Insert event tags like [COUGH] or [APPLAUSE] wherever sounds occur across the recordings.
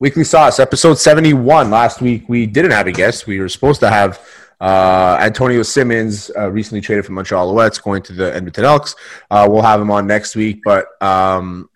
Weekly Sauce, episode 71. Last week we didn't have a guest. We were supposed to have uh, Antonio Simmons, uh, recently traded from Montreal Alouettes, going to the Edmonton Elks. Uh, we'll have him on next week, but um,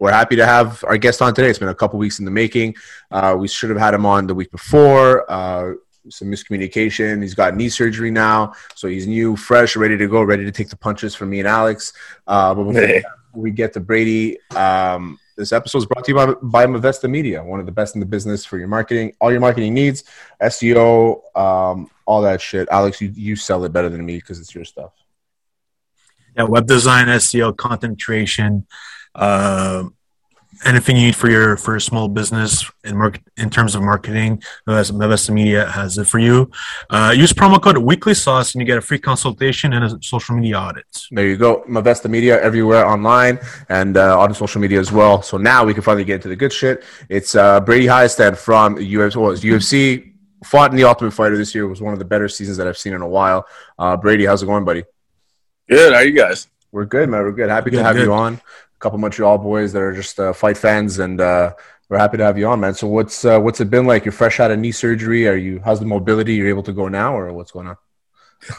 we're happy to have our guest on today. It's been a couple weeks in the making. Uh, we should have had him on the week before. Uh, some miscommunication. He's got knee surgery now, so he's new, fresh, ready to go, ready to take the punches from me and Alex. Uh, but before we get to Brady, um, this episode is brought to you by, by Mavesta Media, one of the best in the business for your marketing, all your marketing needs, SEO, um, all that shit. Alex, you, you sell it better than me because it's your stuff. Yeah, web design, SEO, content creation, uh, anything you need for your for a small business in market in terms of marketing, Mavesta Media has it for you. Uh, use promo code Weekly Sauce and you get a free consultation and a social media audit. There you go, Mavesta Media everywhere online and uh, on social media as well. So now we can finally get into the good shit. It's uh, Brady Hiestand from UFC. Well, UFC fought in the Ultimate Fighter this year. It was one of the better seasons that I've seen in a while. Uh, Brady, how's it going, buddy? Good. How are you guys? We're good, man. We're good. Happy Good, to have good. you on couple Montreal boys that are just uh, fight fans, and uh, we're happy to have you on, man. So what's uh, what's it been like? You're fresh out of knee surgery. Are you? How's the mobility? You're able to go now, or what's going on?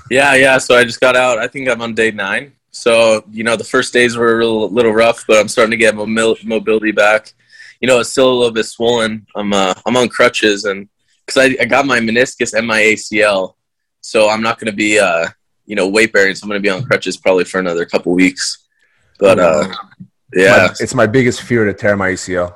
Yeah, yeah. So I just got out. I think I'm on day nine. So you know, the first days were a little, little rough, but I'm starting to get mobil- mobility back. You know, it's still a little bit swollen. I'm uh, I'm on crutches, and because I, I got my meniscus and my ACL, so I'm not going to be uh, you know weight bearing. So I'm going to be on crutches probably for another couple weeks. But uh, yeah, My- it's my biggest fear to tear my ACL.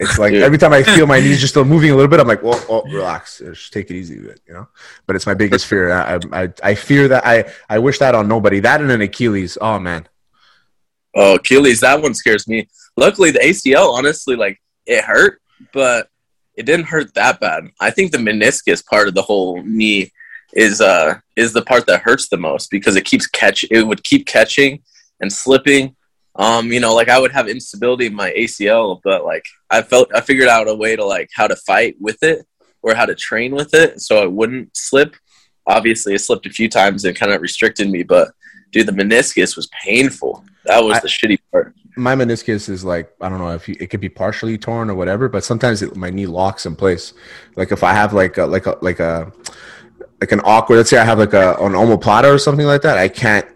It's like every time I [LAUGHS] feel my knees just still moving a little bit, I'm like, "Well, oh, relax, just take it easy with it," you know. But it's my biggest fear. I, I, I fear that I, I wish that on nobody. That and an Achilles. Oh man, Oh, Achilles, that one scares me. Luckily, the ACL, honestly, like it hurt, but it didn't hurt that bad. I think the meniscus part of the whole knee is uh is the part that hurts the most because it keeps catch it would keep catching and slipping. Um, you know, like I would have instability in my ACL, but like I felt I figured out a way to like how to fight with it or how to train with it so it wouldn't slip. Obviously, it slipped a few times and kind of restricted me, but dude, the meniscus was painful. That was I- the shitty part. my meniscus is like I don't know if you, it could be partially torn or whatever, but sometimes it, my knee locks in place. Like if I have like a like a like a like an awkward. Let's say I have like a an omoplata or something like that. I can't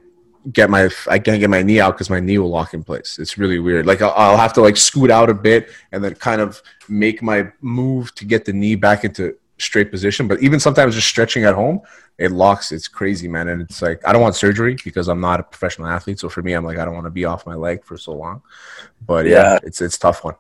get my I can't get my knee out because my knee will lock in place. It's really weird. Like I'll, I'll have to like scoot out a bit and then kind of make my move to get the knee back into straight position. But even sometimes just stretching at home, it locks. It's crazy, man. And it's like I don't want surgery because I'm not a professional athlete. So for me, I'm like I don't want to be off my leg for so long. But yeah, Yeah. it's it's tough one.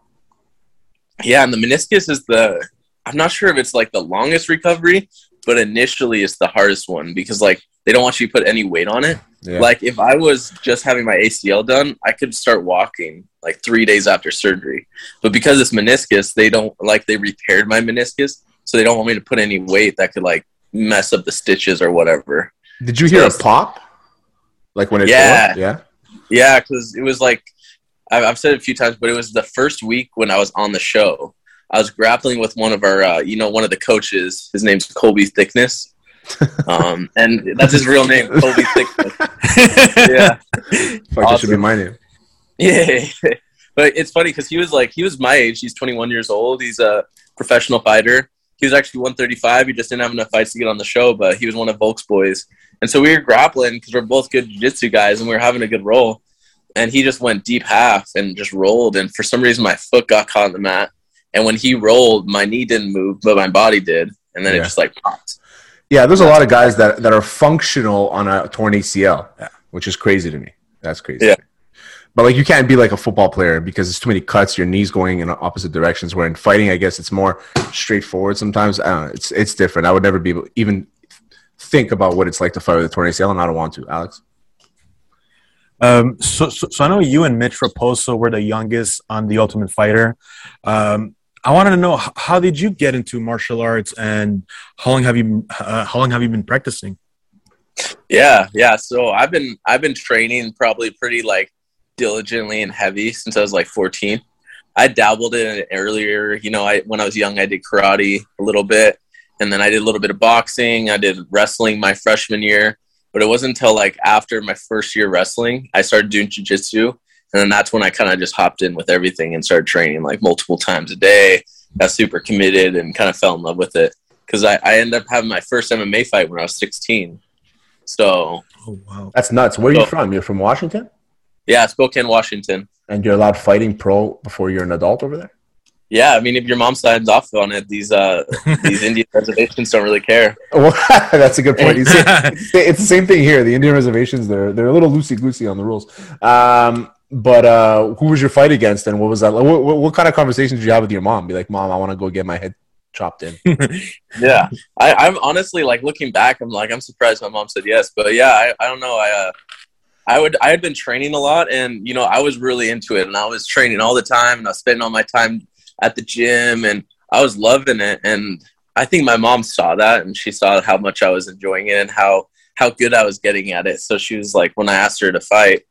Yeah, and the meniscus is the I'm not sure if it's like the longest recovery, but initially it's the hardest one because like they don't want you to put any weight on it. Yeah. Like if I was just having my ACL done, I could start walking like 3 days after surgery. But because it's meniscus, they don't like they repaired my meniscus, so they don't want me to put any weight that could like mess up the stitches or whatever. Did you hear a pop? Like when it Yeah. yeah. Yeah, because it was like I've, I've said it a few times, but it was the first week when I was on the show. I was grappling with one of our, uh, you know, one of the coaches. His name's Colby Thicknesse, um, and that's his real name, Colby Thicknesse. [LAUGHS] Yeah, Fuck, that should be my name. yeah. but it's funny because he was like, he was my age. He's 21 years old. He's a professional fighter. He was actually 135. He just didn't have enough fights to get on the show, but he was one of Volk's boys. And so we were grappling because we're both good jiu-jitsu guys and we were having a good roll. And he just went deep half and just rolled. And for some reason, my foot got caught in the mat. And when he rolled, my knee didn't move, but my body did. And then Yeah. it just like popped. Yeah, there's a lot of guys that, that are functional on a torn ACL, which is crazy to me. That's crazy. Yeah. But like you can't be like a football player because there's too many cuts, your knees going in opposite directions. Where in fighting, I guess it's more straightforward sometimes. I don't know. It's it's different. I would never be able even think about what it's like to fight with a torn ACL, and I don't want to. Alex. Um, so, so, so I know you and Mitch Raposo were the youngest on the Ultimate Fighter. Um, I wanted to know how did you get into martial arts, and how long have you uh, how long have you been practicing? Yeah, yeah. So I've been I've been training probably pretty like diligently and heavy since I was like 14. I dabbled in it earlier. You know, I when I was young, I did karate a little bit, and then I did a little bit of boxing. I did wrestling my freshman year, but it wasn't until like after my first year wrestling I started doing jujitsu, and then that's when I kind of just hopped in with everything and started training like multiple times a day, got super committed and kind of fell in love with it because I, I ended up having my first MMA fight when I was 16. So, Oh wow. That's nuts. Where are you from? You're from Washington, yeah, Spokane, Washington. and you're allowed fighting pro before you're an adult over there. Yeah, I mean, if your mom signs off on it, these uh, these [LAUGHS] Indian reservations don't really care. Well, [LAUGHS] that's a good point. It's, [LAUGHS] it's, it's the same thing here. The Indian reservations they're they're a little loosey goosey on the rules. Um, but uh, who was your fight against, and what was that? Like? What, what, what kind of conversations did you have with your mom? Be like, mom, I want to go get my head chopped in. [LAUGHS] Yeah, I, I'm honestly like looking back, I'm like I'm surprised my mom said yes, but yeah, I, I don't know. I uh, I would I had been training a lot, and you know I was really into it, and I was training all the time, and I was spending all my time at the gym, and I was loving it, and I think my mom saw that, and she saw how much I was enjoying it, and how how good I was getting at it. So she was like, when I asked her to fight,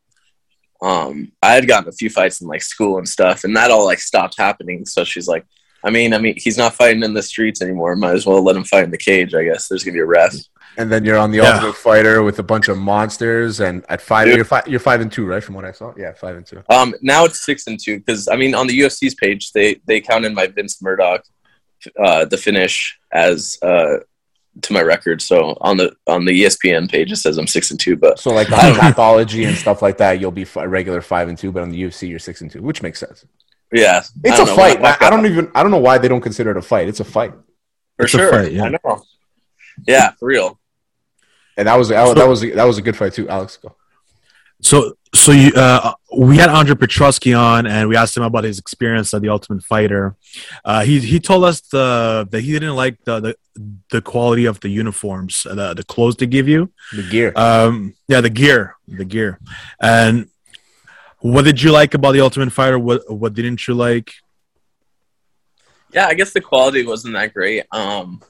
um, I had gotten a few fights in like school and stuff, and that all like stopped happening. So she's like. I mean, I mean, he's not fighting in the streets anymore. Might as well let him fight in the cage. I guess there's gonna be a ref. And then you're on the Yeah. Ultimate Fighter with a bunch of monsters, and at five, Dude. you're five, you're five and two, right? From what I saw, yeah, five and two. Um, now it's six and two because I mean, on the UFC's page, they they counted my Vince Murdock, uh, the finish as uh to my record. So on the on the ESPN page, it says I'm six and two. But So like [LAUGHS] on Tapology and stuff like that, you'll be a regular five and two, but on the UFC, you're six and two, which makes sense. yeah, It's a know, fight. when I I, I don't even. I don't know why they don't consider it a fight. It's a fight, for It's a sure. fight, yeah. I know. Yeah, for real. and that was that was that was a good fight too. Alex, go. So, so you, uh, we had Andre Petroski on, and we asked him about his experience at the Ultimate Fighter. Uh, he he told us the that he didn't like the the, the quality of the uniforms, uh, the the clothes they give you. The gear. Um, yeah, the gear, the gear. And what did you like about the Ultimate Fighter? What what didn't you like? Yeah, I guess the quality wasn't that great. Um,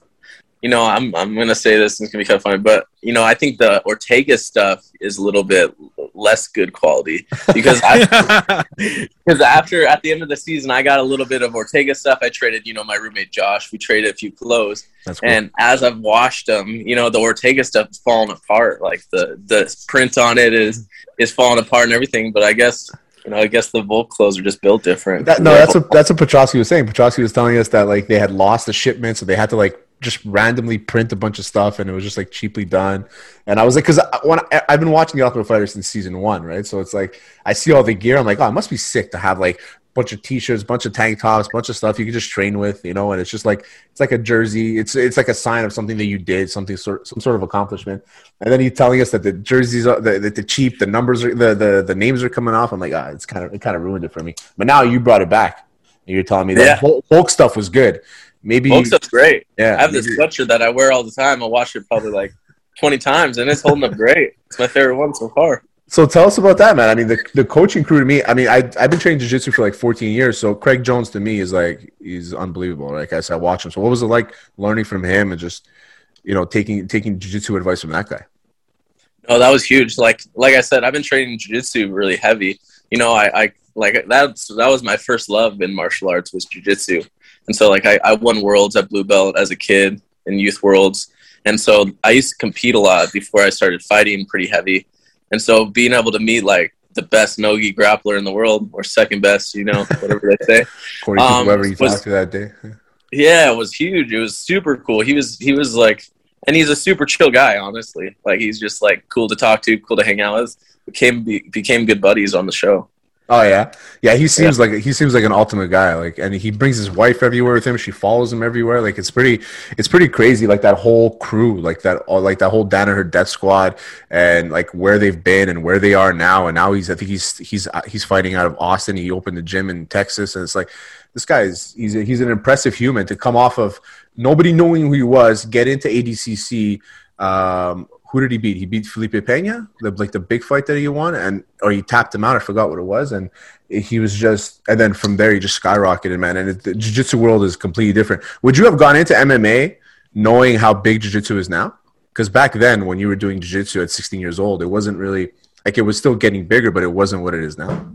you know, I'm I'm gonna say this and it's gonna be kind of funny, but you know, I think the Ortega stuff is a little bit less good quality because I [LAUGHS] because after at the end of the season, I got a little bit of Ortega stuff. I traded, you know, my roommate Josh. We traded a few clothes, cool. and as I've washed them, you know, the Ortega stuff is falling apart. Like the the print on it is is falling apart and everything. But I guess you know, I guess the Volk clothes are just built different. That, no, that's what that's what Petroski was saying. Petroski was telling us that like they had lost the shipment, so they had to like just randomly print a bunch of stuff, and it was just like cheaply done. And I was like, because when I, I've been watching the Ultimate Fighter since season one, right? So it's like I see all the gear, I'm like, oh, it must be sick to have like a bunch of t-shirts, bunch of tank tops, bunch of stuff you can just train with, you know. And it's just like it's like a jersey. It's it's like a sign of something that you did, something sort some sort of accomplishment. And then he's telling us that the jerseys are the, the, the cheap, the numbers are the, the the names are coming off. I'm like, ah, it's kind of it kind of ruined it for me. But now you brought it back. And you're telling me that Yeah. Volk stuff was good. Maybe stuff's great. yeah. I have this maybe- sweatshirt that I wear all the time. I wash it probably like 20 times, and it's holding up great. It's my favorite one so far. So tell us about that, man. I mean, the, the coaching crew to me. I mean, I I've been training jiu-jitsu for like 14 years. So Craig Jones to me is like he's unbelievable. Like I said, I watch him. So what was it like learning from him and just you know taking taking jiu-jitsu advice from that guy? Oh, that was huge. Like like I said, I've been training jiu-jitsu really heavy. You know, I, I like that's that was my first love in martial arts was jiu-jitsu. And so like I, I won worlds at blue belt as a kid in youth worlds. And so I used to compete a lot before I started fighting pretty heavy. And so being able to meet like the best nogi grappler in the world or second best, you know, whatever they say. [LAUGHS] According to Um, whoever you was- talked to that day. Yeah, it was huge. It was super cool. He was he was like and he's a super chill guy, honestly. Like he's just like cool to talk to, cool to hang out with. Became be, became good buddies on the show. Oh yeah, yeah. He seems like he seems like an ultimate guy. Like, and he brings his wife everywhere with him. She follows him everywhere. Like, it's pretty, it's pretty crazy. Like that whole crew, like that, all like that whole Danaher Death Squad, and like where they've been and where they are now. And now he's, I think he's he's uh, he's fighting out of Austin. He opened a gym in Texas, and it's like this guy is he's a, he's an impressive human to come off of nobody knowing who he was, get into ADCC. Um, who did he beat? He beat Felipe Pena, the, like the big fight that he won, and or he tapped him out. I forgot what it was, and he was just, and then from there he just skyrocketed, man. And it, the jiu-jitsu world is completely different. Would you have gone into MMA knowing how big jiu-jitsu is now? Because back then, when you were doing jiu-jitsu at 16 years old, it wasn't really like it was still getting bigger, but it wasn't what it is now.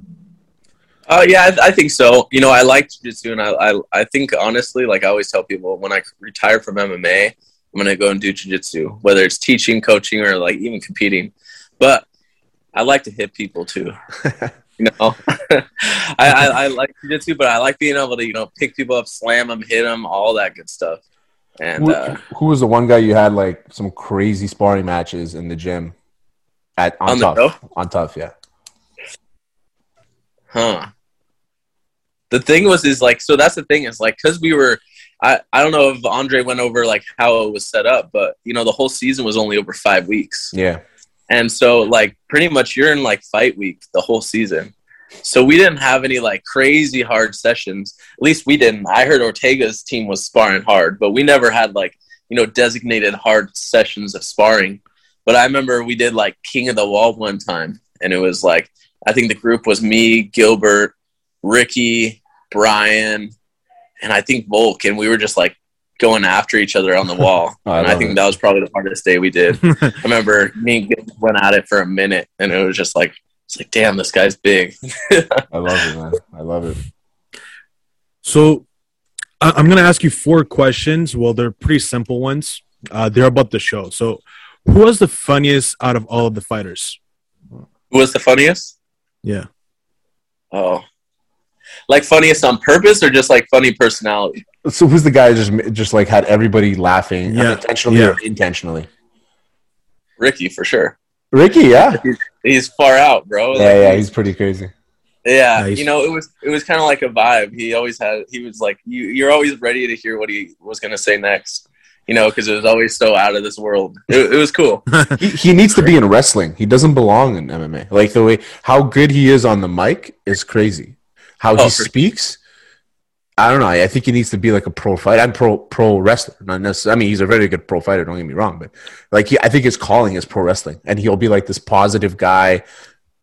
Uh, yeah, I, I think so. You know, I like jiu-jitsu, and I, I, I think honestly, like I always tell people, when I retire from MMA, I'm gonna go and do jiu-jitsu, whether it's teaching, coaching, or like even competing. But I like to hit people too. [LAUGHS] You know, [LAUGHS] I, I, I like jiu-jitsu, but I like being able to you know pick people up, slam them, hit them, all that good stuff. And Who, uh, who was the one guy you had like some crazy sparring matches in the gym at on, On tough on tough? Yeah, Huh. The thing was, is like, so that's the thing is like, cause we were, I, I don't know if Andre went over like how it was set up, but you know, the whole season was only over five weeks. yeah. And so like pretty much you're in like fight week the whole season. So we didn't have any like crazy hard sessions. At least we didn't. I heard Ortega's team was sparring hard, but we never had like, you know, designated hard sessions of sparring. But I remember we did like King of the Wall one time and it was like I think the group was me, Gilbert, Ricky, Brian, and I think Volk, and we were just like going after each other on the wall. [LAUGHS] Oh, I and I think it. that was probably the hardest day we did. [LAUGHS] I remember me went at it for a minute, and it was just like it's like, damn, this guy's big. I love it, man. I love it. So I- I'm going to ask you four questions. Well, they're pretty simple ones. Uh, they're about the show. So, who was the funniest out of all of the fighters? Who was the funniest? Yeah. Oh, like funniest on purpose or just like funny personality? So who's the guy just just like had everybody laughing Yeah, unintentionally yeah. or intentionally? Ricky for sure. Ricky, yeah, He's far out, bro. yeah, Like, yeah. He's pretty crazy. Yeah, Nice. you know, it was it was kind of like a vibe. He always had. He was like, you you're always ready to hear what he was gonna say next. You know, because it was always so out of this world. It, it was cool. [LAUGHS] He, he needs to be in wrestling. He doesn't belong in MMA. Like the way how good he is on the mic is crazy. How Oh, he for- speaks, I don't know. I think he needs to be like a pro fighter. I'm pro pro wrestler, not necessarily. I mean, he's a very good pro fighter. Don't get me wrong, but like he, I think his calling is pro wrestling, and he'll be like this positive guy,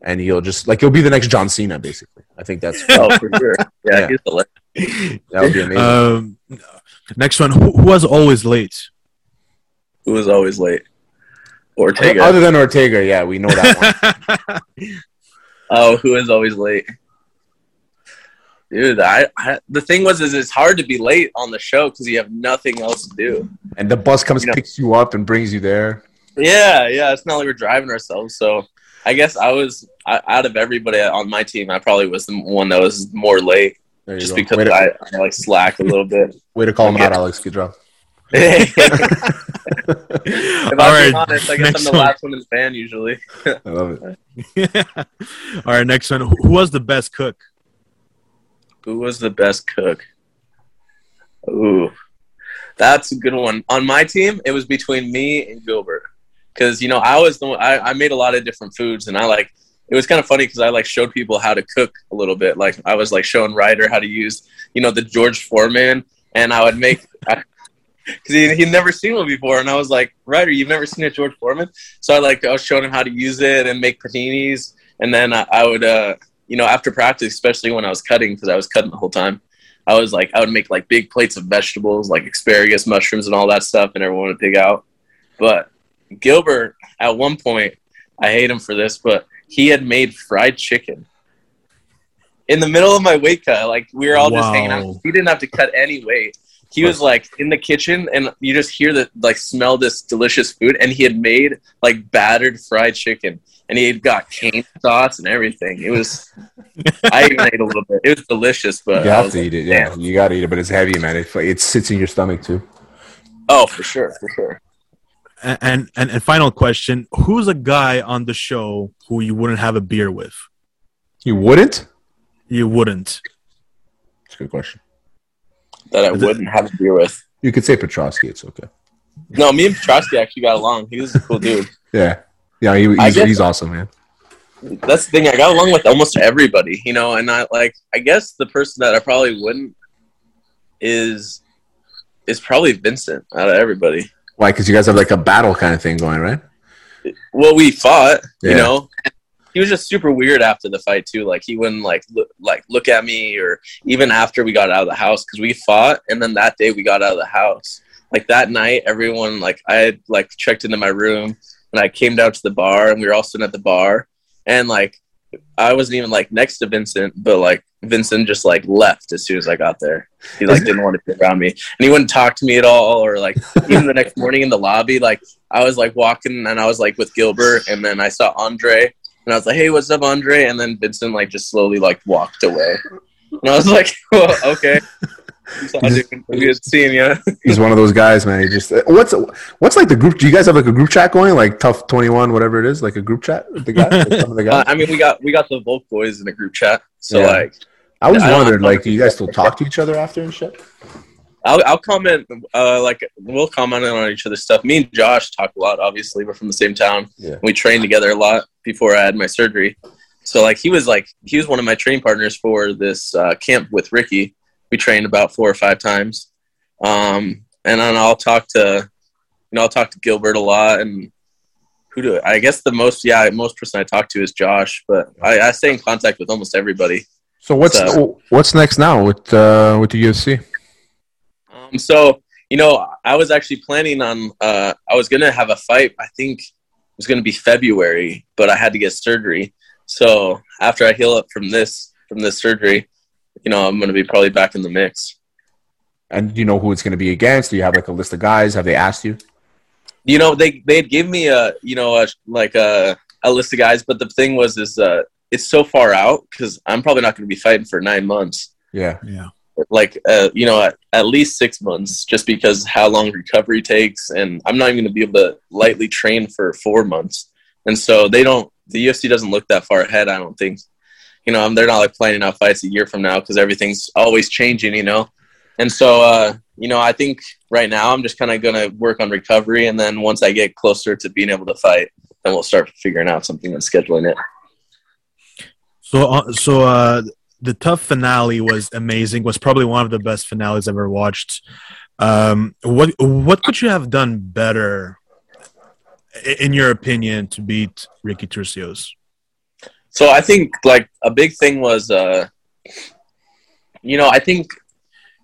and he'll just like he'll be the next John Cena, basically. I think that's [LAUGHS] Oh, for sure. Yeah, Yeah. he's a that would be amazing. Um, next one. Who, who was always late? Who was always late? Ortega. Other than Ortega, yeah, we know that one. [LAUGHS] oh, who is always late? Dude, I, I the thing was is it's hard to be late on the show because you have nothing else to do. And the bus comes, You know- picks you up, and brings you there. Yeah, yeah. It's not like we're driving ourselves. So I guess I was I, out of everybody on my team. I probably was the one that was more late, just go. because to, I, I like slack a little bit. [LAUGHS] way to call him Okay. out, Alex. Good [LAUGHS] job. if All I'm right. being honest, I guess I'm the one. last one in the band usually. [LAUGHS] I love it. All right. Next one. Who who was the best cook? Who was the best cook? Ooh, that's a good one. On my team, it was between me and Gilbert, because you know I was the one, I, I made a lot of different foods, and I like it was kind of funny because I like showed people how to cook a little bit. Like I was like showing Ryder how to use you know the George Foreman, and I would make. [LAUGHS] Because he he'd never seen one before, and I was like, "Ryder, you've never seen a George Foreman?" So I like I was showing him how to use it and make paninis, and then I, I would, uh, you know, after practice, especially when I was cutting, because I was cutting the whole time, I was like, I would make like big plates of vegetables, like asparagus, mushrooms, and all that stuff, and everyone would pig out. But Gilbert, at one point, I hate him for this, but he had made fried chicken in the middle of my weight cut. Like we were all just hanging out. He didn't have to cut any weight. He was like in the kitchen, and you just hear the like smell this delicious food. And he had made like battered fried chicken, and he had got cane sauce and everything. It was. I even ate a little bit. It was delicious, but You have to like, eat it. Yeah, damn. you got to eat it, but it's heavy, man. It, it sits in your stomach too. Oh, for sure, for sure. And, and and and final question: Who's a guy on the show who you wouldn't have a beer with? You wouldn't? You wouldn't. That's a good question. That I Is wouldn't have a beer with. You could say Petroski. It's okay. No, me and Petroski actually got along. He was a cool dude. [LAUGHS] Yeah, yeah. He, he's, he's awesome, man. That's the thing. I got along with almost everybody, you know. And I like. I guess the person that I probably wouldn't is is probably Vincent out of everybody. Why? Because you guys have like a battle kind of thing going, right? Well, we fought, you know. He was just super weird after the fight too. Like he wouldn't like look, like look at me, or even after we got out of the house because we fought, and then that day we got out of the house. Like that night, everyone like I had like checked into my room, and I came down to the bar, and we were all sitting at the bar, and like I wasn't even like next to Vincent, but like Vincent just like left as soon as I got there. He like didn't want to be around me, and he wouldn't talk to me at all, or like [LAUGHS] even the next morning in the lobby, like I was like walking and I was like with Gilbert, and then I saw Andre, and I was like, "Hey, what's up, Andre?" And then Vincent like just slowly like walked away, and I was like, [LAUGHS] well, "Okay." So Good seeing you. He's one of those guys, man. He just what's what's like the group? Do you guys have like a group chat going, like Tough Twenty One, whatever it is, like a group chat with the guys? Like some of the [LAUGHS] Uh. I mean, we got we got the Volk boys in a group chat, so Yeah. like I don't- wondered, like, do you guys still talk to each other after and shit? I'll I'll comment. Uh, like we'll comment on each other's stuff. Me and Josh talk a lot. Obviously, we're from the same town. Yeah. We trained together a lot before I had my surgery. So like he was like he was one of my training partners for this uh, camp with Ricky. We trained about four or five times. Um, and then I'll talk to, you know, I'll talk to Gilbert a lot, and who do I guess the most? Yeah, most person I talk to is Josh, but I, I stay in contact with almost everybody. So what's So- what's next now with uh, with the UFC? Um, so you know, I was actually planning on. Uh, I was gonna have a fight. I think it was gonna be February, but I had to get surgery. So after I heal up from this from this surgery, you know, I'm gonna be probably back in the mix. And do you know who it's going to be against? Do you have like a list of guys? Have they asked you? You know, they they'd give me a you know a, like a a list of guys, but the thing was is uh, it's so far out because I'm probably not gonna be fighting for nine months. Yeah, Yeah. like uh, you know at, at least six months just because how long recovery takes and i'm not even going to be able to lightly train for four months and so they don't the ufc doesn't look that far ahead i don't think you know they're not like planning out fights a year from now because everything's always changing you know and so uh, you know i think right now i'm just kind of going to work on recovery and then once i get closer to being able to fight then we'll start figuring out something and scheduling it So, uh, so uh, the tough finale was amazing. Was probably one of the best finales I've ever watched. Um, what what could you have done better, in your opinion, to beat Ricky Turcios? So I think like a big thing was, uh, you know, I think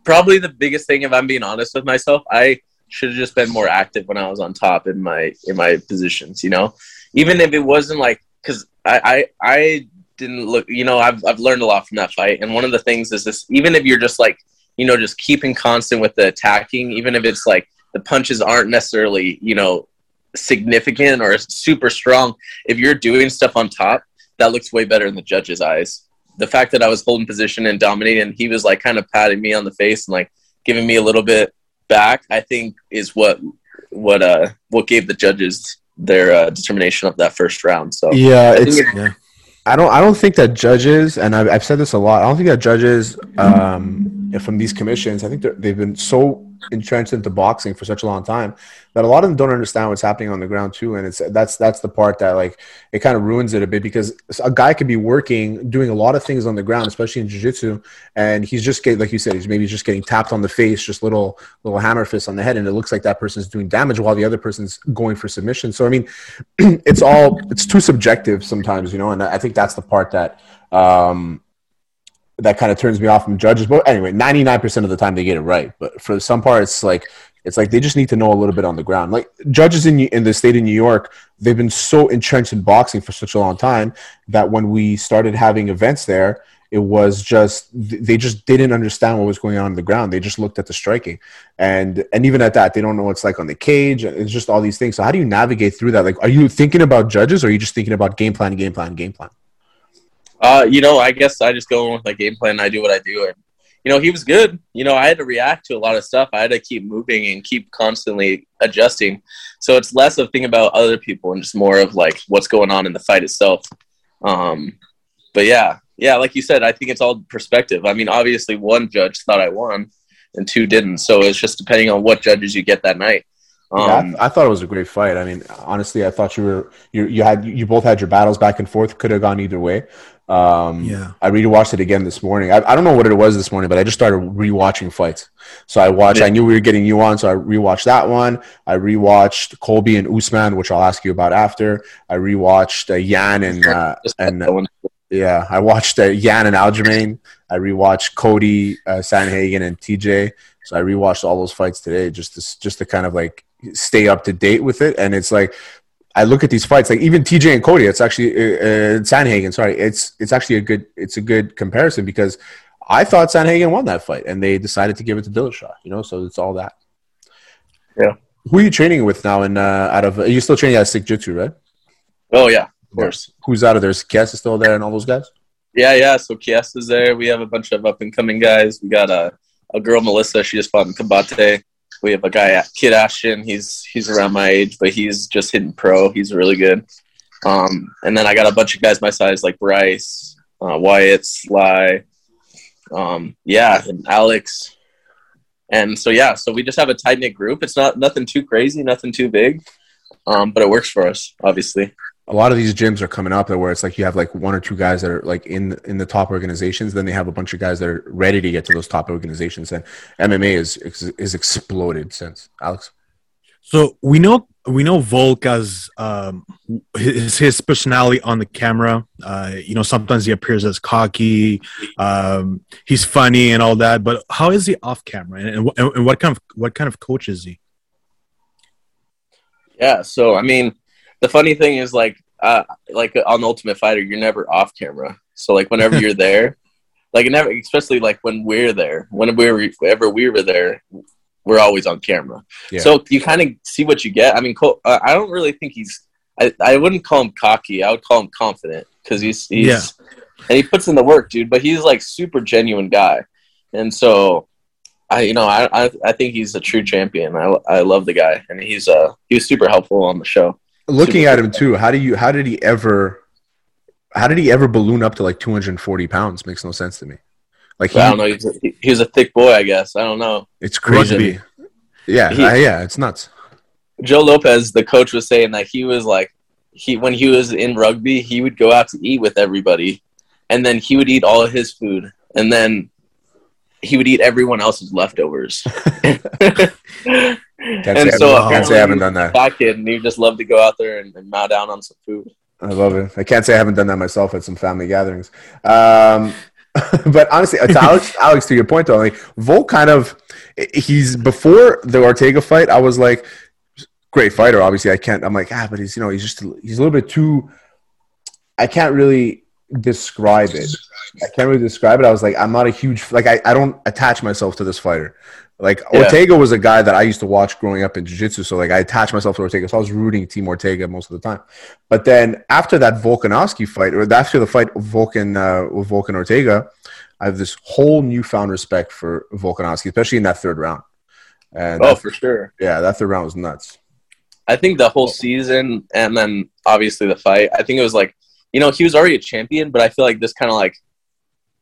probably the biggest thing, if I'm being honest with myself, I should have just been more active when I was on top in my in my positions. You know, even if it wasn't like because I, I I didn't look. You know, I've I've learned a lot from that fight, and one of the things is this: even if you're just like you know just keeping constant with the attacking, even if it's like the punches aren't necessarily you know significant or super strong, if you're doing stuff on top that looks way better in the judge's eyes. The fact that I was holding position and dominating, and he was like kind of patting me on the face and like giving me a little bit back, I think is what what uh what gave the judges their uh, determination of that first round. So yeah. It's it- Yeah. I don't I don't think that judges, and I've, I've said this a lot. I don't think that judges um, from these commissions. I think they've been so entrenched into boxing for such a long time that a lot of them don't understand what's happening on the ground too. And it's that's that's the part that like it kind of ruins it a bit because a guy could be working, doing a lot of things on the ground, especially in jiu-jitsu, and he's just getting like you said, he's maybe just getting tapped on the face, just little little hammer fists on the head, and it looks like that person's doing damage while the other person's going for submission. So I mean, [CLEARS THROAT] it's all it's too subjective sometimes, you know, and I think that's the part that um, that kind of turns me off from judges. But anyway, ninety nine percent of the time they get it right, but for some parts, like it's like they just need to know a little bit on the ground. Like judges in in the state of New York, they've been so entrenched in boxing for such a long time that when we started having events there. It was just they just didn't understand what was going on on the ground. They just looked at the striking, and and even at that, they don't know what it's like on the cage. It's just all these things. So how do you navigate through that? Like, are you thinking about judges, or are you just thinking about game plan, game plan, game plan? Uh, you know, I guess I just go in with my game plan. And I do what I do, and you know, he was good. You know, I had to react to a lot of stuff. I had to keep moving and keep constantly adjusting. So it's less of thinking about other people and just more of like what's going on in the fight itself. Um, but yeah, yeah, like you said, I think it's all perspective. I mean, obviously, one judge thought I won, and two didn't. So it's just depending on what judges you get that night. Yeah, I, Um, th- I thought it was a great fight. I mean, honestly, I thought you were you you had you both had your battles back and forth. Could have gone either way. Um, Yeah. I rewatched it again this morning. I, I don't know what it was this morning, but I just started rewatching fights. So I watched. Yeah. I knew we were getting you on, so I rewatched that one. I rewatched Colby and Usman, which I'll ask you about after. I rewatched uh, Yan and uh, and that one. yeah, I watched uh, Yan and Aljamain. I rewatched Cody uh, Sandhagen and TJ. So I rewatched all those fights today just to just to kind of like stay up to date with it. And it's like I look at these fights, like even TJ and Cody. It's actually uh, uh, Sandhagen. Sorry, it's it's actually a good it's a good comparison because I thought Sandhagen won that fight, and they decided to give it to Dillashaw. You know, so it's all that. Yeah. Who are you training with now? And uh, out of are you still training at Sik Jitsu, right? Oh yeah, of course. Who's out of there? Is Kies is still there and all those guys? Yeah, yeah. So Kies is there. We have a bunch of up and coming guys. We got a a girl Melissa. She just fought in Kabate. We have a guy Kid Ashton. He's he's around my age, but he's just hitting pro. He's really good. Um, and then I got a bunch of guys my size like Bryce, uh, Wyatt, Sly, um, yeah, and Alex. And so yeah, so we just have a tight knit group. It's not nothing too crazy, nothing too big, um, but it works for us, obviously. A lot of these gyms are coming up where it's like you have like one or two guys that are like in in the top organizations. Then they have a bunch of guys that are ready to get to those top organizations. And MMA is is exploded since Alex. So we know we know Volk as um, his his personality on the camera. Uh, you know, sometimes he appears as cocky. Um, he's funny and all that. But how is he off camera? And, and, and what kind of what kind of coach is he? Yeah. So I mean, the funny thing is like uh, like on Ultimate Fighter, you're never off camera. So like whenever you're [LAUGHS] there, like never, especially like when we're there, whenever we whenever we were there, we're always on camera. Yeah. So you kind of see what you get. I mean, uh, I don't really think he's. I, I wouldn't call him cocky. I would call him confident because he's he's yeah. and he puts in the work, dude. But he's like super genuine guy, and so I you know I I, I think he's a true champion. I, I love the guy, and he's uh he was super helpful on the show. Looking at him too, how do you how did he ever how did he ever balloon up to like 240 pounds? Makes no sense to me. Like he, I don't know. He's a, he's a thick boy, I guess. I don't know. It's crazy. Yeah, he, uh, yeah, it's nuts. Joe Lopez, the coach, was saying that he was like he when he was in rugby, he would go out to eat with everybody, and then he would eat all of his food, and then he would eat everyone else's leftovers. [LAUGHS] [LAUGHS] [LAUGHS] and so I can't say I haven't done that. Fat kid, and you just love to go out there and, and mow down on some food. I love it. I can't say I haven't done that myself at some family gatherings. Um, [LAUGHS] but honestly, to [LAUGHS] Alex, Alex, to your point though, like Volk kind of, he's before the Ortega fight. I was like, great fighter. Obviously, I can't. I'm like, ah, but he's you know he's just he's a little bit too. I can't really describe it. I can't really describe it. I was like, I'm not a huge like I, I don't attach myself to this fighter. Like yeah. Ortega was a guy that I used to watch growing up in jiu-jitsu, so like I attached myself to Ortega. So I was rooting Team Ortega most of the time. But then after that Volkanovski fight, or after the fight of Volkan uh, with Volkan Ortega, I have this whole newfound respect for Volkanovski, especially in that third round. And oh, for sure. Yeah, that third round was nuts. I think the whole season, and then obviously the fight. I think it was like, you know, he was already a champion, but I feel like this kind of like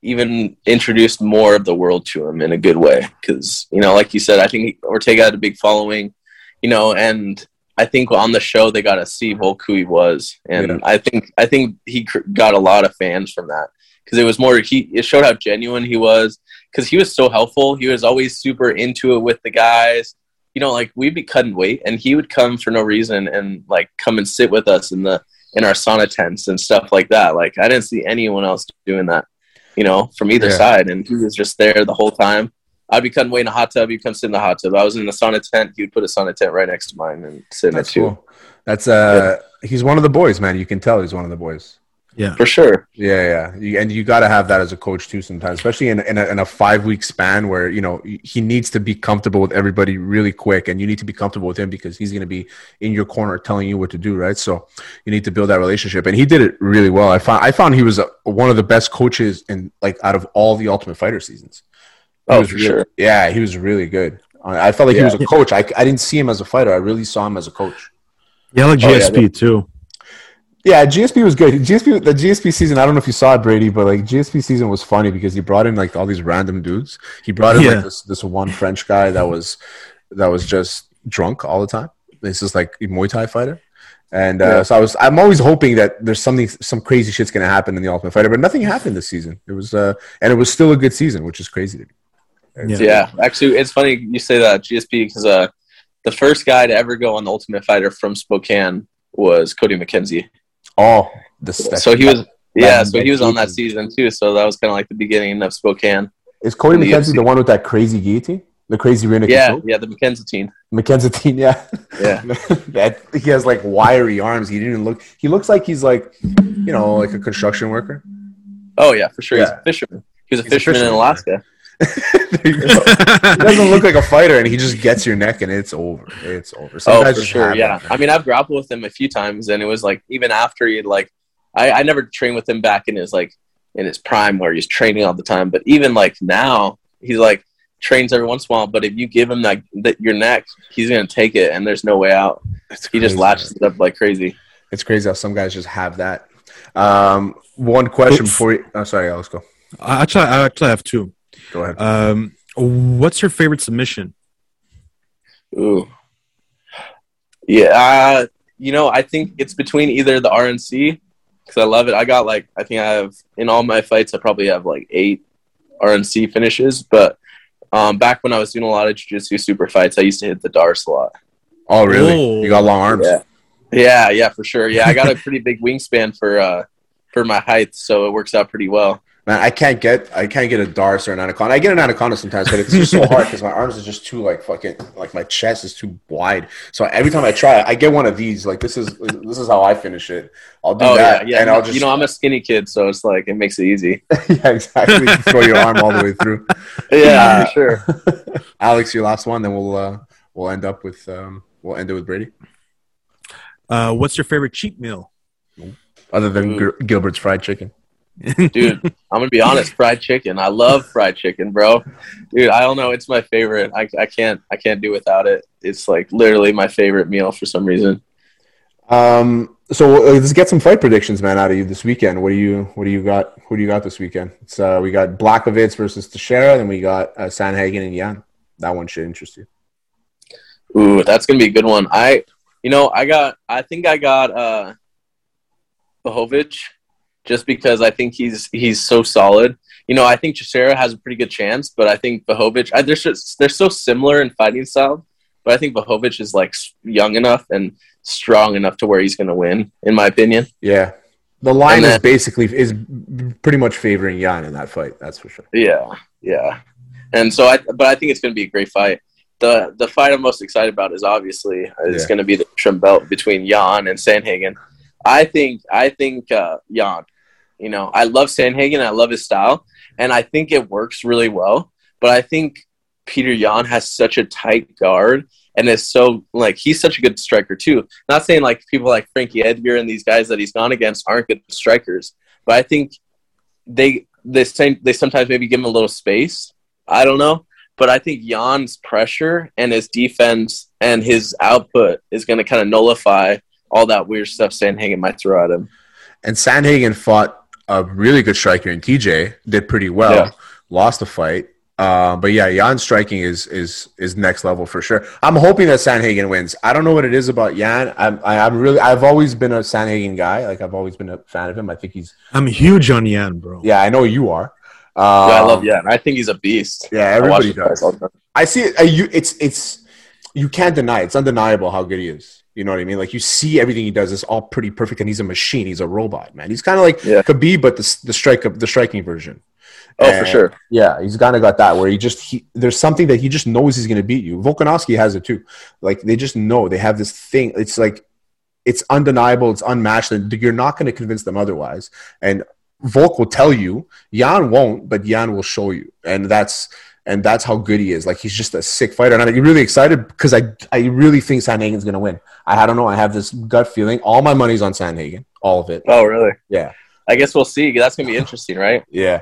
even introduced more of the world to him in a good way. Because you know, like you said, I think Ortega had a big following, you know, and I think on the show they got to see who he was, and yeah. I think I think he got a lot of fans from that because it was more he it showed how genuine he was because he was so helpful. He was always super into it with the guys. You know, like we'd be cutting weight, and he would come for no reason and like come and sit with us in the in our sauna tents and stuff like that. Like I didn't see anyone else doing that you know, from either yeah. side. And he was just there the whole time. I'd be cutting weight in a hot tub. He'd come sit in the hot tub. I was in the sauna tent. He would put a sauna tent right next to mine and sit That's next to. Cool. That's uh, yeah. he's one of the boys, man. You can tell he's one of the boys. Yeah, for sure. Yeah, yeah, and you got to have that as a coach too. Sometimes, especially in in a, in a five week span where you know he needs to be comfortable with everybody really quick, and you need to be comfortable with him because he's going to be in your corner telling you what to do, right? So you need to build that relationship, and he did it really well. I found I found he was a, one of the best coaches in like out of all the Ultimate Fighter seasons. He oh, for really, sure. Yeah, he was really good. I felt like yeah. he was a coach. I, I didn't see him as a fighter. I really saw him as a coach. Yeah, like GSP oh, yeah, too. Yeah, GSP was good. GSP the GSP season. I don't know if you saw it, Brady, but like GSP season was funny because he brought in like all these random dudes. He brought in yeah. like this this one French guy that was that was just drunk all the time. This is like a Muay Thai fighter. And uh, yeah. so I was, I'm always hoping that there's something, some crazy shit's gonna happen in the Ultimate Fighter, but nothing happened this season. It was, uh, and it was still a good season, which is crazy to me. Yeah. yeah. actually, it's funny you say that GSP because uh, the first guy to ever go on the Ultimate Fighter from Spokane was Cody McKenzie. Oh, the so he was yeah, so he was on that season too. So that was kind of like the beginning of Spokane. Is Cody McKenzie the one with that crazy guillotine? The crazy rear Yeah, control? yeah, the McKenzietine. McKenzie team, yeah. Yeah. [LAUGHS] that, he has like wiry arms. He didn't look he looks like he's like you know, like a construction worker. Oh yeah, for sure. Yeah. He's a fisherman. He was a, fisherman, a fisherman, in Alaska. [LAUGHS] he doesn't look like a fighter, and he just gets your neck, and it's over. It's over. Some oh, for sure. Yeah. I mean, I've grappled with him a few times, and it was like even after he had like I, I never trained with him back in his like in his prime where he's training all the time. But even like now, he's like trains every once in a while. But if you give him that, that your neck, he's gonna take it, and there's no way out. It's He just latches man. it up like crazy. It's crazy how some guys just have that. Um, one question Oops. before you. Oh, sorry, let's go. I actually, I actually have two. Go ahead. Um, what's your favorite submission? Ooh, yeah. Uh, you know, I think it's between either the RNC because I love it. I got like I think I have in all my fights I probably have like eight RNC finishes. But um, back when I was doing a lot of jiu-jitsu super fights, I used to hit the D'Arce a lot. oh, really? You got long arms. Yeah. Yeah, yeah, for sure. Yeah, I got a pretty big [LAUGHS] wingspan for uh for my height, so it works out pretty well. Man, I can't get I can't get a D'Arce or an Anaconda. I get an Anaconda sometimes, but it's just so hard because my arms are just too like fucking like my chest is too wide. So every time I try, I get one of these. Like this is this is how I finish it. I'll do Oh that, yeah, yeah. and I'll just you know, I'm a skinny kid, so it's like it makes it easy. [LAUGHS] yeah, exactly. Throw your arm all the way through. [LAUGHS] Yeah, for sure. [LAUGHS] Alex, your last one, then we'll uh, we'll end up with um, we'll end it with Brady. Uh, what's your favorite cheat meal? Other than Gil- Gilbert's fried chicken. Dude, I'm gonna be honest, fried chicken. I love fried chicken, bro. Dude, I don't know, it's my favorite. I, I can't I can't do without it. It's like literally my favorite meal for some reason. Um, so uh, let's get some fight predictions, man, out of you this weekend. What do you what do you got? Who do you got this weekend? It's uh, we got Blachowicz versus Teixeira, then we got uh, Sandhagen and Yan. That one should interest you. Ooh, that's gonna be a good one. I you know, I got I think I got uh Blachowicz just because I think he's he's so solid. You know, I think Teixeira has a pretty good chance, but I think Blachowicz I, they're just, they're so similar in fighting style, but I think Blachowicz is like young enough and strong enough to where he's going to win, in my opinion. Yeah, the line And is basically is pretty much favoring Yan in that fight. That's for sure. Yeah, yeah. And so I, but I think it's going to be a great fight. The the fight I'm most excited about is obviously is Yeah. going to be the trim belt between Yan and Sandhagen. I think I think uh, Yan. You know, I love Sandhagen. I love his style, and I think it works really well. But I think Peter Yan has such a tight guard and is so like he's such a good striker too. Not saying like people like Frankie Edgar and these guys that he's gone against aren't good strikers, but I think they they they sometimes maybe give him a little space. I don't know, but I think Yan's pressure and his defense and his output is going to kind of nullify all that weird stuff Sandhagen might throw at him. And Sandhagen fought a really good striker in TJ, did pretty well, Yeah. lost the fight. Uh, but yeah, Yan's striking is is is next level for sure. I'm hoping that Sandhagen wins. I don't know what it is about Yan. I'm I, I'm really I've always been a Sandhagen guy. Like I've always been a fan of him. I think he's I'm huge on Yan, bro. yeah. I know you are. Um, yeah, I love Yan. I think he's a beast. Yeah, everybody his fights does. all the time. I see it. Uh, you, it's it's you can't deny. It. It's undeniable how good he is. You know what I mean? Like you see everything he does is all pretty perfect, and he's a machine. He's a robot, man. He's kind of like Yeah. Khabib, but the the strike the striking version. Oh, for sure. Yeah, he's kind of got that where he just he, there's something that he just knows he's going to beat you. Volkanovski has it too. Like they just know they have this thing. It's like it's undeniable. It's unmatched, and you're not going to convince them otherwise. And Volk will tell you. Yan won't, but Yan will show you, and that's and that's how good he is. Like he's just a sick fighter, and I'm really excited because I I really think Sandhagen's going to win. I, I don't know. I have this gut feeling. All my money's on Sandhagen, all of it. Oh, really? Yeah. I guess we'll see. That's going to be interesting, right? [LAUGHS] Yeah.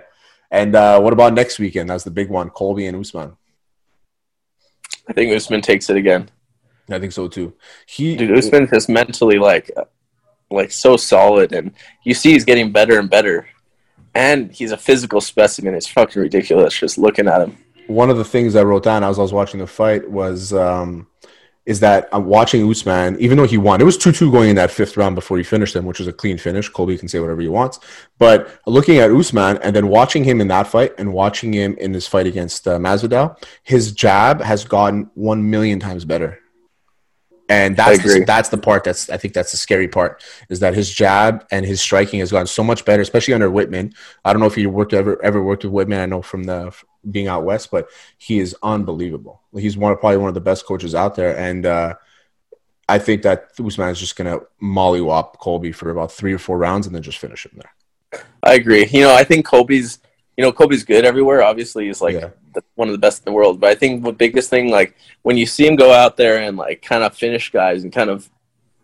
And uh, what about next weekend? That's the big one. Colby and Usman. I think Usman takes it again. I think so too. He Dude, Usman's just mentally like, like so solid, and you see he's getting better and better. And he's a physical specimen. It's fucking ridiculous just looking at him. One of the things I wrote down as I was watching the fight was um, is that I'm watching Usman, even though he won, it was 2 2 going in that fifth round before he finished him, which was a clean finish. Colby can say whatever he wants. But looking at Usman and then watching him in that fight and watching him in his fight against uh, Masvidal, his jab has gotten 1 million times better. And that's the, that's the part that's I think that's the scary part is that his jab and his striking has gotten so much better, especially under Wittman. I don't know if you worked ever ever worked with Wittman. I know from the being out west, but he is unbelievable. He's one probably one of the best coaches out there, and uh, I think that Usman is just gonna mollywop Colby for about three or four rounds and then just finish him there. I agree. You know, I think Colby's, you know, Colby's good everywhere. Obviously, he's like Yeah. the, one of the best in the world. But I think the biggest thing, like when you see him go out there and like kind of finish guys and kind of,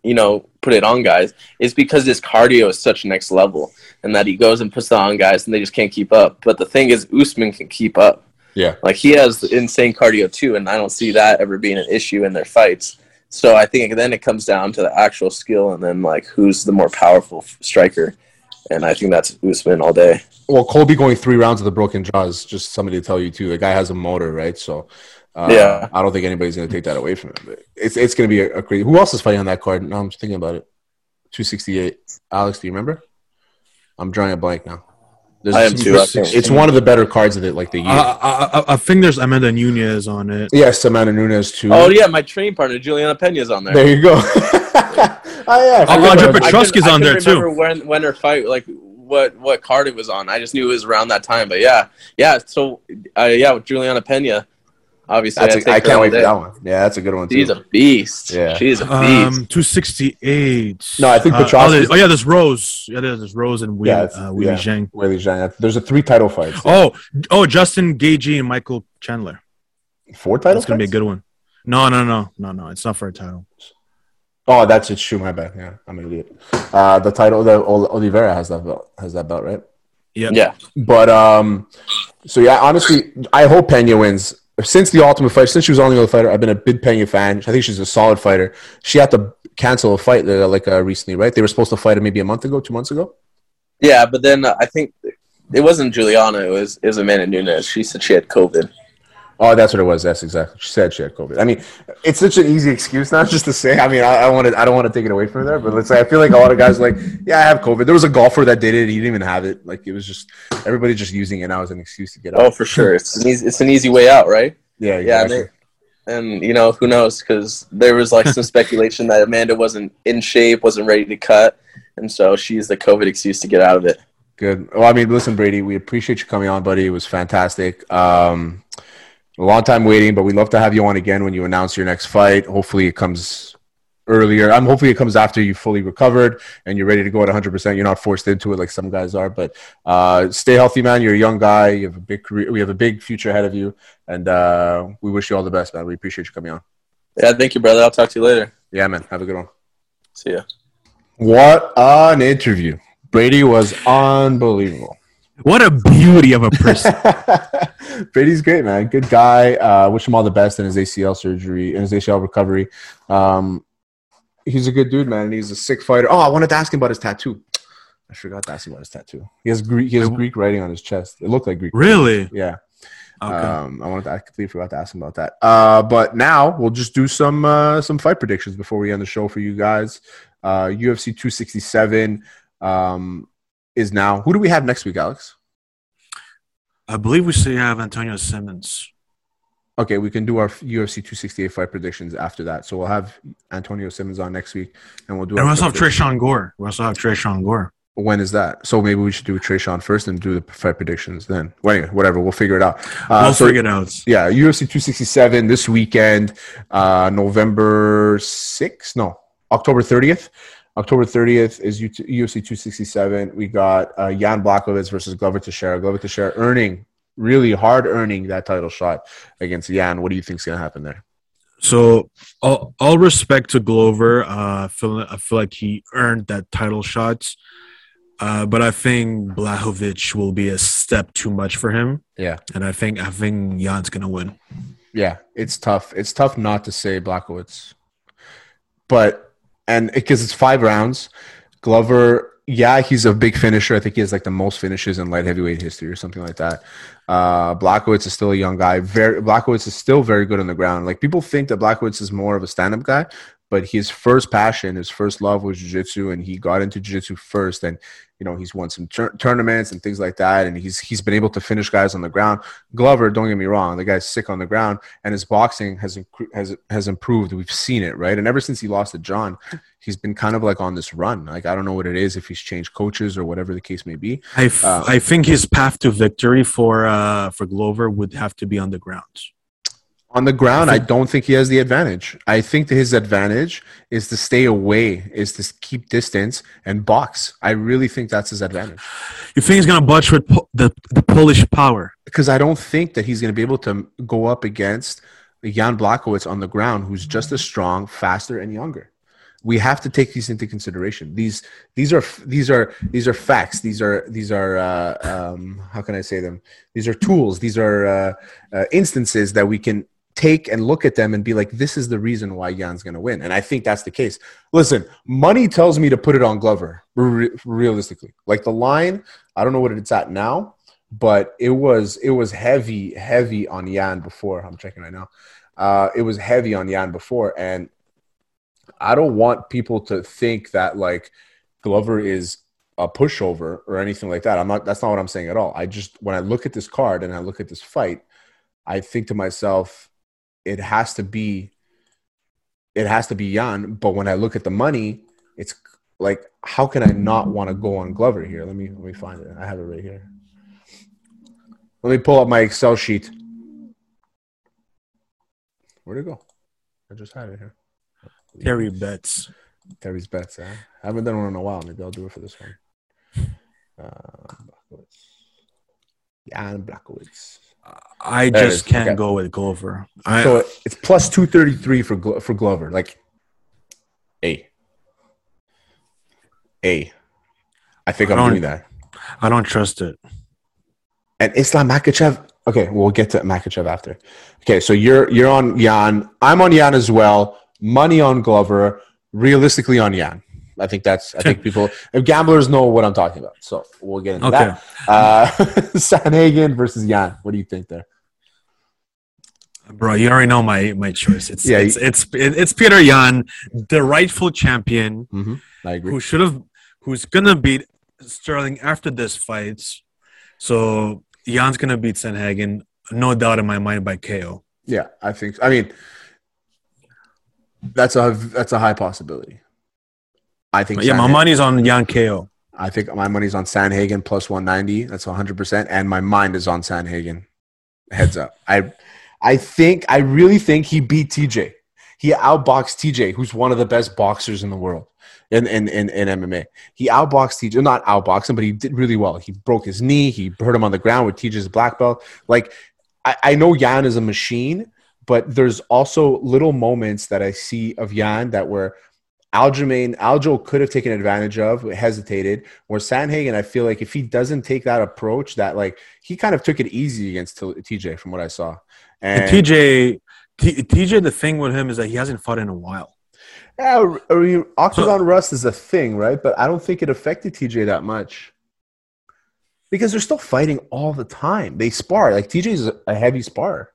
you know, put it on guys is because his cardio is such next level and that he goes and puts it on guys and they just can't keep up. But the thing is, Usman can keep up. Yeah. Like he has insane cardio too, and I don't see that ever being an issue in their fights. So I think then it comes down to the actual skill and then like who's the more powerful striker. And I think that's Usman all day. Well, Colby going three rounds of the broken jaw is just somebody to tell you too. The guy has a motor, right? So, uh, Yeah. I don't think anybody's going to take that away from him. But it's it's going to be a, a crazy. Who else is fighting on that card? No, I'm just thinking about it. Two sixty eight. Alex, do you remember? I'm drawing a blank now. There's I am too, It's one of the better cards of it, like the year. I, I, I- I think there's Amanda Nunes on it. yes, Amanda Nunes too. Oh yeah, my training partner Juliana Pena's on there. There you go. [LAUGHS] oh yeah. I Oh, forgot Andre about that. I Petroski's couldn't- I on there, too. remember When when her fight, like what what card it was on. I just knew it was around that time. But yeah, yeah. So uh, yeah, with Juliana Pena, obviously That's I, a, I can't all wait for that one. Yeah, that's a good one too. She's a beast. Yeah. she's a beast. Um, 268. No, I think Uh, oh, there- oh, yeah, there's Rose. Yeah, there's Rose and Wei, Yeah, it's- uh, Wei yeah. Zhang. Weili Zhang. There's a three title fights. Oh, oh, Justin Gaethje and Michael Chandler. Four titles. That's gonna be a good one. No, no, no, no, no. It's not for a title. Oh, that's it's true. My bad. Yeah, I'm an idiot. Uh, the title, the Ol- Oliveira has that belt. Has that belt, right? Yeah. yeah, But um, so yeah, honestly, I hope Pena wins. Since the Ultimate Fight, since she was on the Ultimate Fighter, I've been a big Pena fan. I think she's a solid fighter. She had to cancel a fight uh, like uh, recently, right? They were supposed to fight maybe a month ago, two months ago. yeah. But then uh, I think it wasn't Juliana. It was it was Amanda Nunes. She said she had COVID. Oh, that's what it was. That's exactly. She said she had COVID. I mean, it's such an easy excuse now just to say. I mean, I, I want to. I don't want to take it away from there, but let's say I feel like a lot of guys are like, yeah, I have COVID. There was a golfer that did it. He didn't even have it. Like it was just everybody just using it now as an excuse to get out. Oh, for sure. It's an easy, it's an easy way out, right? yeah, Yeah, exactly. and, and you know who knows because there was like some speculation that Amanda wasn't in shape, wasn't ready to cut, and so she used the COVID excuse to get out of it. Good. Well, I mean, listen, Brady, we appreciate you coming on, buddy. It was fantastic. Um, a long time waiting, but we'd love to have you on again when you announce your next fight. Hopefully, it comes earlier. I'm hopefully it comes after you fully recovered and you're ready to go at 100. percent You're not forced into it like some guys are. But uh, stay healthy, man. You're a young guy. You have a big career. We have a big future ahead of you, and uh, we wish you all the best, man. We appreciate you coming on. Yeah, thank you, brother. I'll talk to you later. Yeah, man. Have a good one. See ya. What an interview! Brady was unbelievable. What a beauty of a [LAUGHS] person. Brady's great, man. Good guy. Uh, wish him all the best in his ACL surgery, in his ACL recovery. Um, he's a good dude, man. and He's a sick fighter. Oh, I wanted to ask him about his tattoo. I forgot to ask him about his tattoo. He has Greek. He has Greek writing on his chest. It looked like Greek. really? Yeah. Okay. Um, I wanted. To, I completely forgot to ask him about that. Uh, but now we'll just do some uh, some fight predictions before we end the show for you guys. Uh, UFC 267 um, is now. Who do we have next week, Alex? I believe we still have Antonio Simmons. Okay, we can do our UFC 268 fight predictions after that. So we'll have Antonio Simmons on next week, and we'll do. And we also have. Trayshawn Gore. We also have Trayshawn Gore. When is that? So maybe we should do Trayshawn first and do the fight predictions then. Well, anyway, whatever. We'll figure it out. Uh, we'll so figure it out. yeah, UFC 267 this weekend, uh, November 6th. No, October 30th. October 30th is UFC 267. We got uh, Jan Blachowicz versus Glover Teixeira. Glover Teixeira earning, really hard earning that title shot against Jan. What do you think is going to happen there? So, all, all respect to Glover. Uh, I feel I feel like he earned that title shot. Uh, but I think Blachowicz will be a step too much for him, Yeah. and I think I think Jan's gonna win. Yeah, it's tough. It's tough not to say Blachowicz, but and because it's five rounds, Glover. Yeah, he's a big finisher. I think he has like the most finishes in light heavyweight history or something like that. Uh, Blachowicz is still a young guy. Very Blachowicz is still very good on the ground. Like people think that Blachowicz is more of a stand-up guy, but his first passion, his first love was jiu-jitsu, and he got into jiu-jitsu first. And you know he's won some tur- tournaments and things like that, and he's he's been able to finish guys on the ground. Glover, don't get me wrong, the guy's sick on the ground, and his boxing has incre- has has improved. We've seen it, right? And ever since he lost to John, he's been kind of like on this run. Like I don't know what it is, if he's changed coaches or whatever the case may be. I, f- Uh, I think his path to victory for uh, for Glover would have to be on the ground. On the ground, I I don't think he has the advantage. I think that his advantage is to stay away, is to keep distance and box. I really think that's his advantage. You think he's gonna butch with po- the the Polish power? because I don't think that he's going to be able to go up against Jan Blachowicz on the ground, who's just as strong, faster, and younger. we have to take these into consideration. These these are these are these are facts. These are these are uh, um, how can I say them? These are tools. These are uh, uh, instances that we can take and look at them and be like, this is the reason why Jan's going to win. And I think that's the case. Listen, money tells me to put it on Glover. Re- realistically, like the line, I don't know what it's at now, but it was it was heavy heavy on Jan before. I'm checking right now. Uh, it was heavy on Jan before, and I don't want people to think that like Glover is a pushover or anything like that. I'm not. That's not what I'm saying at all. I just when I look at this card and I look at this fight, I think to myself, it has to be. It has to be Jan. But when I look at the money, it's like, how can I not want to go on Glover here? Let me let me find it. I have it right here. Let me pull up my Excel sheet. Where'd it go? I just had it here. Terry Betts. Terry's bets. Huh? I haven't done one in a while. Maybe I'll do it for this one. Uh, Blachowicz. Jan Blachowicz. I it just is. can't Okay. go with Glover. I, So it's plus two thirty three for Glo- for Glover. Like, A. A. I think I I'm doing that. I don't trust it. And Islam Makhachev. Okay, we'll get to Makhachev after. Okay, so you're you're on Jan. I'm on Jan as well. Money on Glover. Realistically on Jan. I think that's. I [LAUGHS] think people, gamblers know what I'm talking about. So we'll get into Okay. that. Uh, [LAUGHS] Sandhagen versus Yan. What do you think there? Bro, you already know my my choice. It's Yeah, it's it's it's Peter Yan, the rightful champion, Mm-hmm. I agree. who should have, who's gonna beat Sterling after this fight. So Yan's gonna beat Sandhagen, no doubt in my mind by KO. Yeah, I think. I mean, that's a that's a high possibility. I think. Yeah, my Sandhagen- money's on Yan KO. I think my money's on Sandhagen plus 190. That's 100%. And my mind is on Sandhagen. Heads up. I I think, I really think he beat TJ. He outboxed TJ, who's one of the best boxers in the world in, in, in, in MMA. He outboxed TJ, not outboxed him, but he did really well. He broke his knee. He hurt him on the ground with TJ's black belt. Like, I, I know Yan is a machine, but there's also little moments that I see of Yan that were Aljamain, Aljo could have taken advantage of, hesitated. Where Sandhagen, I feel like if he doesn't take that approach, that like he kind of took it easy against TJ from what I saw. And And TJ, T, TJ, the thing with him is that he hasn't fought in a while. yeah, I mean, Octagon Rust is a thing, right? But I don't think it affected TJ that much because they're still fighting all the time. They spar like TJ's a heavy spar.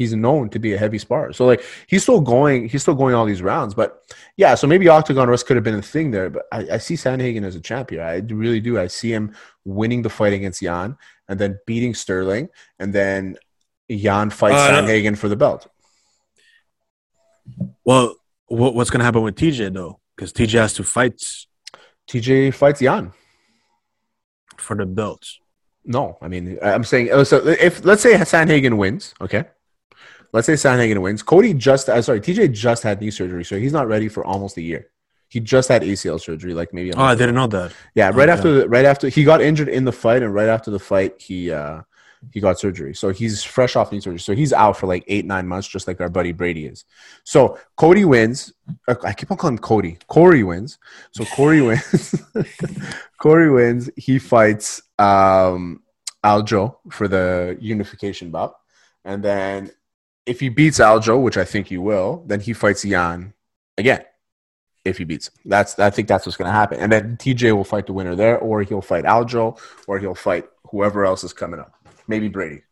He's known to be a heavy spar, so like he's still going. He's still going all these rounds. But yeah, so maybe Octagon Rust could have been a thing there. But I, I see Sandhagen as a champion. I really do. I see him winning the fight against Yan and then beating Sterling, and then Yan fights Uh, Sandhagen for the belt. Well, what, what's gonna happen with TJ though? Because TJ has to fight TJ fights Yan. for the belt. No, I mean, I'm saying so. If let's say Sandhagen wins, okay. Let's say Sandhagen wins. Cody just, uh, sorry, TJ just had knee surgery, so he's not ready for almost a year. He just had ACL surgery, like maybe. Oh, I didn't know that. Yeah, right Okay. after the, right after he got injured in the fight, and right after the fight, he uh he got surgery. So he's fresh off knee surgery. So he's out for like eight nine months, just like our buddy Brady is. So Cody wins. uh, I keep on calling him Cody. Corey wins. So Corey [LAUGHS] wins. [LAUGHS] Corey wins. He fights um Aljo for the unification bout, and then if he beats Aljo, which I think he will, then he fights Yan again if he beats him. That's I think that's what's going to happen. And then TJ will fight the winner there, or he'll fight Aljo, or he'll fight whoever else is coming up. Maybe Brady.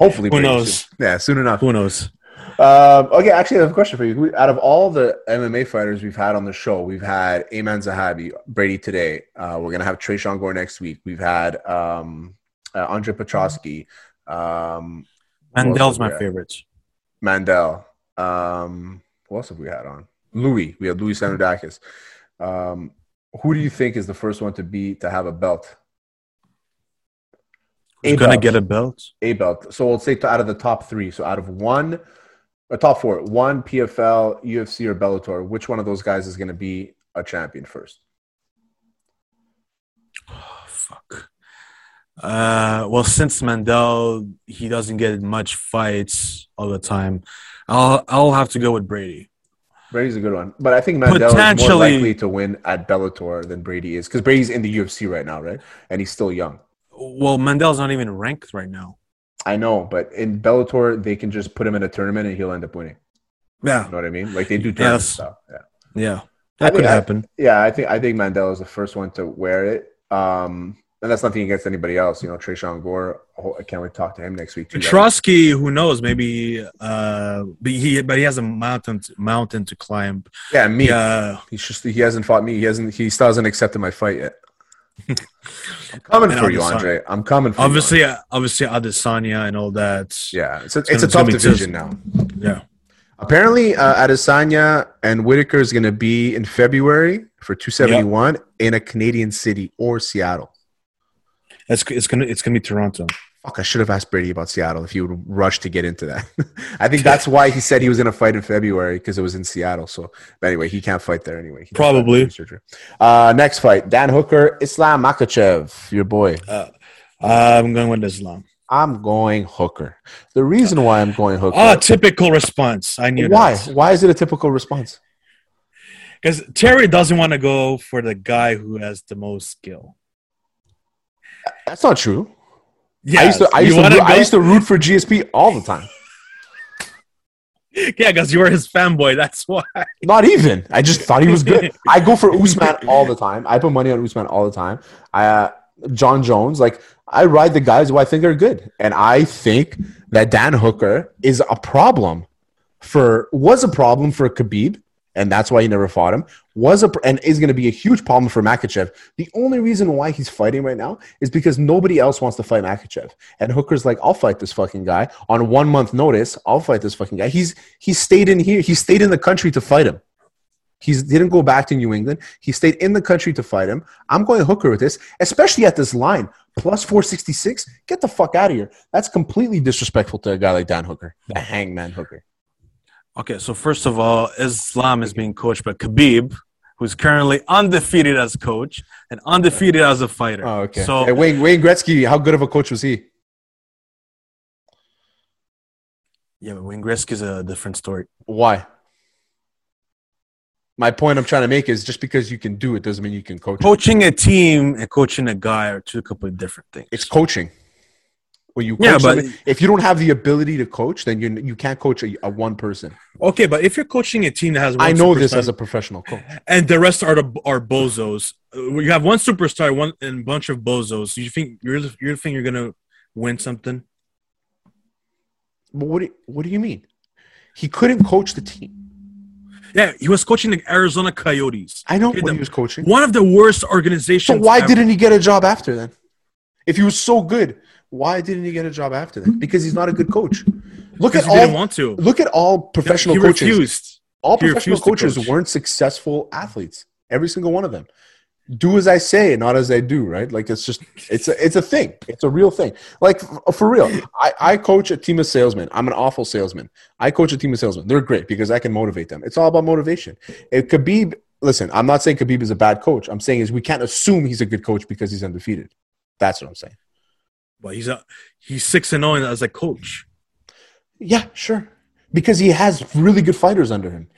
Hopefully, Who Brady knows? soon. Yeah, soon enough. Who knows? Um, okay, actually, I have a question for you. Out of all the MMA fighters we've had on the show, we've had Aiemann Zahabi, Brady today. Uh, we're gonna have Trayshawn Gore next week. We've had um, uh, Andre Petroski, um, Mandel's my favorite. Mandel. Um, who else have we had on? Louis. We had Louis Sanudakis. Um, who do you think is the first one to be to have a belt? Who's A gonna belt. get a belt? A belt. So we'll say to, out of the top three. So out of one, or top four, one PFL, UFC, or Bellator. Which one of those guys is going to be a champion first? Oh, fuck. Uh, well, since Mandel he doesn't get much fights all the time, I'll I'll have to go with Brady. Brady's a good one, but I think Mandel is more likely to win at Bellator than Brady is because Brady's in the UFC right now, right? And he's still young. Well, Mandel's not even ranked right now. I know, but in Bellator, they can just put him in a tournament and he'll end up winning. Yeah, You know what I mean? Like they do tournament Yes. stuff. Yeah. yeah, that think could I- happen. Yeah, I think I think Mandel is the first one to wear it. Um, and that's nothing against anybody else. You know, Trayshawn Gore. I can't wait to talk to him next week too. Petroski, who knows? Maybe, uh, but he but he has a mountain mountain to climb. Yeah, me. Yeah, He's just he hasn't fought me. He hasn't. He still hasn't accepted my fight yet. [LAUGHS] I'm coming for you, Andre. I'm coming for obviously, you. uh, obviously Adesanya and all that. Yeah, it's a, it's, gonna- a tough division just- now. yeah. Apparently, uh, Adesanya and Whittaker is going to be in February for 271 in a Canadian city or Seattle. It's it's gonna it's gonna be Toronto. Fuck, I should have asked Brady about Seattle if he would rush to get into that. [LAUGHS] I think that's why he said he was going to fight in February because it was in Seattle. So, but anyway, he can't fight there anyway. He Probably. Uh, next fight: Dan Hooker, Islam Makhachev, your boy. Uh, I'm going with Islam. I'm going Hooker. The reason why I'm going Hooker. Ah, typical response. I knew why? Why is it a typical response? Because Terry doesn't want to go for the guy who has the most skill. That's not true. Yeah, I used to, I used to, root, I used to root for GSP all the time. [LAUGHS] Yeah, because you were his fanboy. That's why. [LAUGHS] Not even. I just thought he was good. I go for [LAUGHS] Usman all the time. I put money on Usman all the time. I, uh, Jon Jones, like I ride the guys who I think are good, and I think that Dan Hooker is a problem for was a problem for Khabib, and that's why he never fought him. Was a and is going to be a huge problem for Makhachev. The only reason why he's fighting right now is because nobody else wants to fight Makhachev, and Hooker's like, I'll fight this fucking guy on one month notice. I'll fight this fucking guy. He's he stayed in here. He stayed in the country to fight him. He didn't go back to New England. He stayed in the country to fight him. I'm going to Hooker with this, especially at this line plus 466. Get the fuck out of here. That's completely disrespectful to a guy like Dan Hooker, the hangman Hooker. Okay, so first of all, Islam is being coached by Khabib, who's currently undefeated as coach and undefeated as a fighter. Oh, okay. So Hey, Wayne, Wayne Gretzky, how good of a coach was he? yeah, but Wayne Gretzky is a different story. Why? My point I'm trying to make is just because you can do it doesn't mean you can coach. Coaching a team and coaching a guy are two completely different things. It's coaching. You coach Yeah, but- somebody- if you don't have the ability to coach, then you you can't coach a, a one person. okay, but if you're coaching a team that has, one I know this as a professional coach. and the rest are the, are bozos. Uh, You have one superstar, one and a bunch of bozos. You think you're you think you're gonna win something? But what do, what do you mean? He couldn't coach the team. Yeah, he was coaching the Arizona Coyotes. I know what the- he was coaching. One of the worst So organizations. why ever. didn't he get a job after then? If he was so good, why didn't he get a job after that? Because he's not a good coach. Look at he didn't all. want to. Look at all professional he coaches. refused. All he professional refused coaches coach. weren't successful athletes. Every single one of them. Do as I say, not as I do. Right? Like it's just it's a it's a thing. It's a real thing. Like for real. I, I coach a team of salesmen. I'm an awful salesman. I coach a team of salesmen. They're great because I can motivate them. It's all about motivation. If Khabib, listen, I'm not saying Khabib is a bad coach. I'm saying is we can't assume he's a good coach because he's undefeated. That's what I'm saying. But he's a he's six and zero as a coach. Yeah, sure. Because he has really good fighters under him.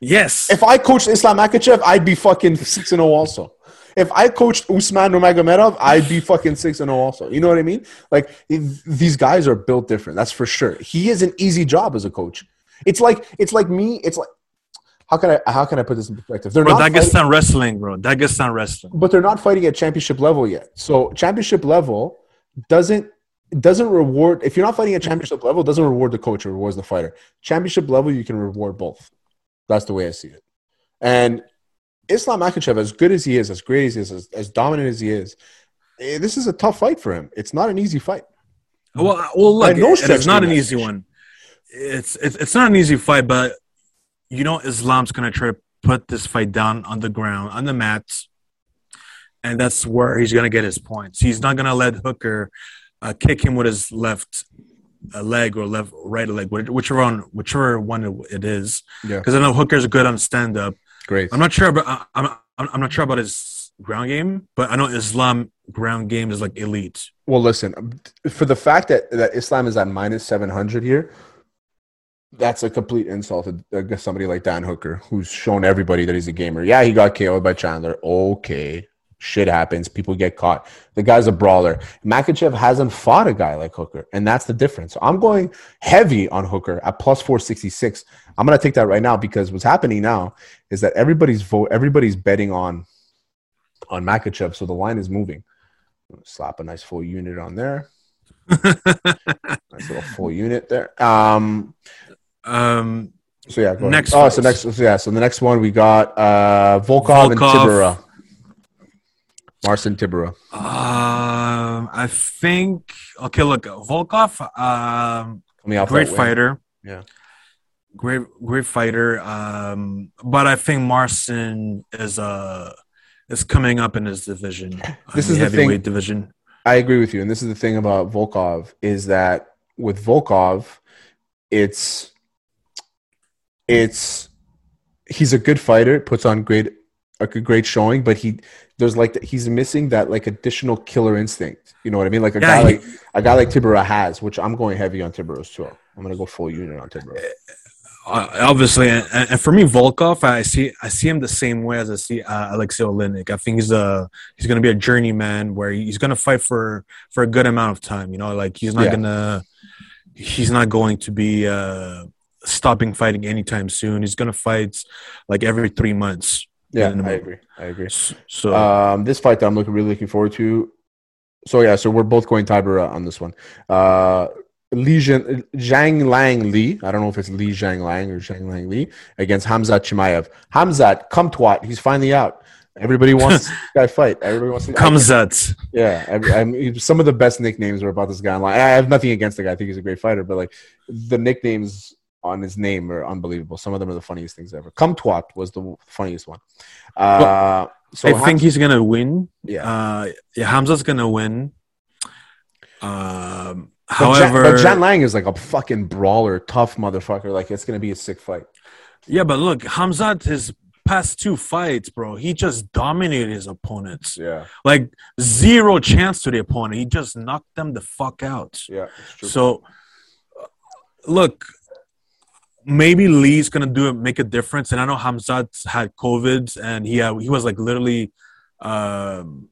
Yes. If I coached Islam Makhachev, I'd be fucking six and zero also. If I coached Usman Nurmagomedov, I'd be fucking six and zero also. You know what I mean? Like these guys are built different. That's for sure. He is an easy job as a coach. It's like it's like me. It's like how can I how can I put this in perspective? They're bro, not fighting, Dagestan wrestling, bro. Dagestan wrestling. but they're not fighting at championship level yet. So championship level doesn't doesn't reward if you're not fighting at championship level, doesn't reward the coach, it rewards the fighter. Championship level, you can reward both. That's the way I see it. And Islam Makhachev, as good as he is, as great as he is, as, as dominant as he is, eh, this is a tough fight for him. It's not an easy fight. Well, uh, well, look, no it- it's not an easy one. It's, it's it's not an easy fight, but you know Islam's gonna try to put this fight down on the ground, on the mats, and that's where he's gonna get his points. He's not gonna let Hooker uh, kick him with his left uh, leg or left right leg, whichever one, whichever one it is. Yeah. Because I know Hooker's good on stand up. Great. I'm not sure about I'm, I'm I'm not sure about his ground game, but I know Islam ground game is like elite. Well, listen, for the fact that, that Islam is at minus 700 here, that's a complete insult to somebody like Dan Hooker, who's shown everybody that he's a gamer. Yeah, he got KO'd by Chandler. Okay, shit happens. People get caught. The guy's a brawler. Makhachev hasn't fought a guy like Hooker, and that's the difference. So I'm going heavy on Hooker at plus 466. I'm going to take that right now because what's happening now is that everybody's vote, everybody's betting on on Makhachev, so the line is moving. Slap a nice full unit on there. [LAUGHS] nice little full unit there. Um, um, so yeah, go Next ahead. Oh, so next, so yeah, so the next one we got uh, Volkov, and Volkov. Marcin Tybura. um, I think okay. Look, Volkov, um, great fighter. Yeah. Great, great fighter. Um, but I think Marcin is uh is coming up in his division. This in is the thing- division. I agree with you, and this is the thing about Volkov is that with Volkov, it's it's he's a good fighter, puts on great a great showing, but he there's like he's missing that like additional killer instinct. You know what I mean? Like a Yeah, guy he- like a guy like Tybura has, which I'm going heavy on Tybura too. I'm gonna go full unit on Tybura. Uh, obviously, and, and for me, Volkov, I see I see him the same way as I see uh, Aleksei Oleinik. I think he's a he's going to be a journeyman where he's going to fight for for a good amount of time. You know, like he's not Yeah. gonna he's not going to be uh, stopping fighting anytime soon. He's going to fight like every three months. Yeah. I agree. I agree. So Um, this fight that I'm looking really looking forward to. So yeah, so we're both going Tybura on this one. Uh, Li Zhen, Zhang Lang Li. I don't know if it's Li Zhang Lang or Zhang Lang Li against Hamzat Chimaev. Hamzat, come twat. He's finally out. Everybody wants [LAUGHS] this guy fight. Everybody wants to that Yeah, I, I mean, some of the best nicknames are about this guy online. I have nothing against the guy. I think he's a great fighter, but like the nicknames on his name are unbelievable. Some of them are the funniest things ever. Come twat was the funniest one. Uh, so I think he's going to win. yeah. Uh, yeah, Hamza's going to win. Um, But Jan- however, but Jan Lang is like a fucking brawler, tough motherfucker. Like it's gonna be a sick fight. Yeah, but look, Hamzat, his past two fights, bro, he just dominated his opponents. Yeah, Like zero chance to the opponent. He just knocked them the fuck out. yeah, it's true. So, uh, look, maybe Lee's gonna do it, make a difference. And I know Hamzat had COVID, and he had, he was like literally, um,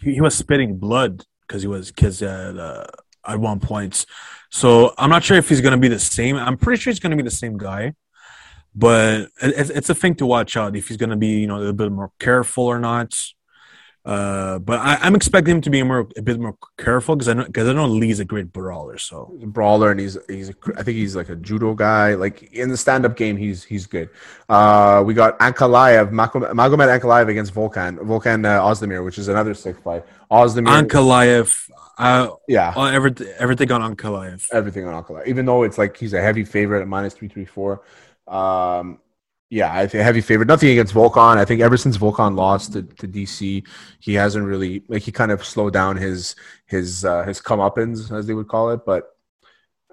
he, he was spitting blood because he was because at uh, at one point. So I'm not sure if he's gonna be the same. I'm pretty sure he's gonna be the same guy. But it- it's, it's a thing to watch out if he's to be, you know, a little bit more careful or not. Uh, but I, I'm expecting him to be more a bit more careful because I know because I know Lee's a great brawler. So He's a brawler, and he's he's a, I think he's like a judo guy. Like in the stand up game, he's he's good. Uh, we got Ankalaev, Magomed Magomed Ankalaev against Volkan, Volkan uh, Ozdemir, which is another sick fight. Ozdemir, Ankalaev, uh, yeah, uh, everything everything on Ankalaev. everything on Ankalaev. Even though it's like he's a heavy favorite at minus three three four. Um, yeah, I think heavy favorite. Nothing against Volkan. I think ever since Volkan lost to, to DC, he hasn't really like he kind of slowed down his his uh, his comeuppance as they would call it. But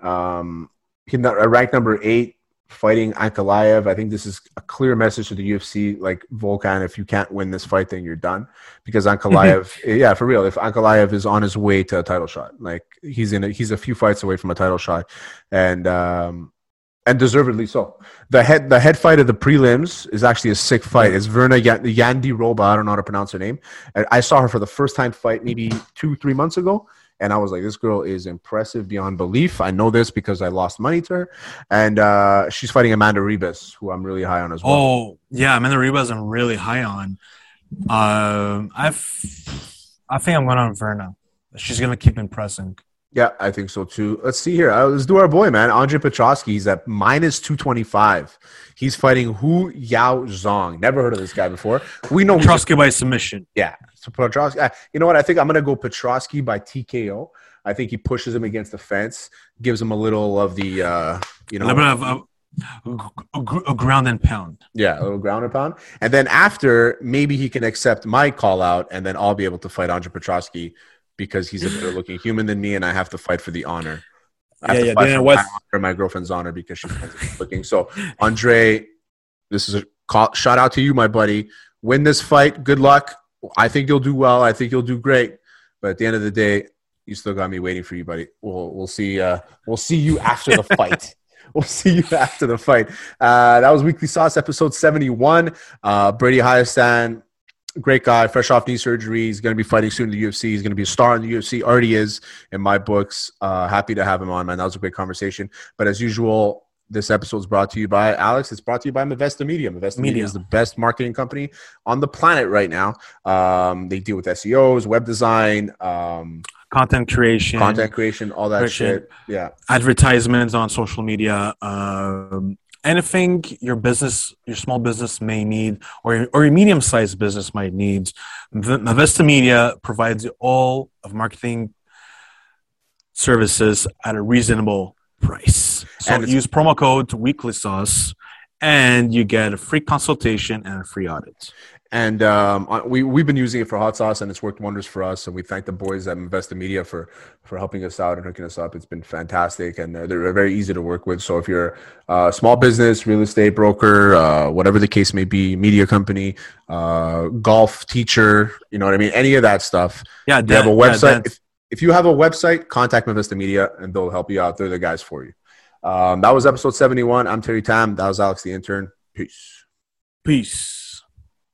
um, he not ranked number eight, fighting Ankalaev. I think this is a clear message to the UFC. Like Volkan, if you can't win this fight, then you're done. Because Ankalaev, [LAUGHS] yeah, for real. If Ankalaev is on his way to a title shot, like he's in, a, he's a few fights away from a title shot, and um, and deservedly so. The head the head fight of the prelims is actually a sick fight. It's Virna Yan- Jandiroba. I don't know how to pronounce her name. I saw her for the first time fight maybe two three months ago. And I was like, this girl is impressive beyond belief. I know this because I lost money to her. And uh, she's fighting Amanda Ribas, who I'm really high on as well. Oh yeah, Amanda Ribas I'm really high on. Um, I I think I'm going on Virna. She's gonna keep impressing. Yeah, I think so too. Let's see here. Uh, let's do our boy, man. Andre Petroski. He's at minus 225. He's fighting Hu Yaozong. Never heard of this guy before. We know Trotsky by submission. Yeah. So Petroski, uh, you know what? I think I'm going to go Petroski by TKO. I think he pushes him against the fence, gives him a little of the, uh, you A little bit know, a, a, a ground and pound. yeah, a little ground and pound. And then after, maybe he can accept my call out, and then I'll be able to fight Andre Petroski because he's a better looking [LAUGHS] human than me, and I have to fight for the honor. I have Yeah, to yeah, fight Dana White- my, my girlfriend's honor because she's looking. So, Andre, this is a call, shout out to you, my buddy. Win this fight. Good luck. I think you'll do well. I think you'll do great. But at the end of the day, you still got me waiting for you, buddy. We'll we'll see. Uh, we'll see you after the fight. [LAUGHS] we'll see you after the fight. Uh, that was Weekly Sauce episode 71. Uh, Brady Hiestand, great guy, fresh off knee surgery. He's going to be fighting soon in the UFC. He's going to be a star in the UFC. Already is in my books. Uh, happy to have him on, man. That was a great conversation. But as usual, this episode is brought to you by Alex. It's brought to you by Mavesta Media. Mavesta Media, Media. is the best marketing company on the planet right now. Um, they deal with SEOs, web design, um, Content creation, content creation, all that Creation. shit. Yeah. advertisements on social media, um, anything your business, your small business may need, or or your medium sized business might need. The Mavesta Media provides you all of marketing services at a reasonable price. So And use promo code Weekly Sauce, and you get a free consultation and a free audit. And um, we we've been using it for hot sauce, and it's worked wonders for us. And we thank the boys at Investa Media for for helping us out and hooking us up. It's been fantastic, and uh, they're very easy to work with. So if you're a small business, real estate broker, uh, whatever the case may be, media company, uh, golf teacher, you know what I mean, any of that stuff. Yeah, If you have a yeah, website, Dan- if, if you have a website, contact Investa Media, and they'll help you out. They're the guys for you. Um, that was episode seventy one. I'm Terry Tam. That was Alex the intern. Peace. peace.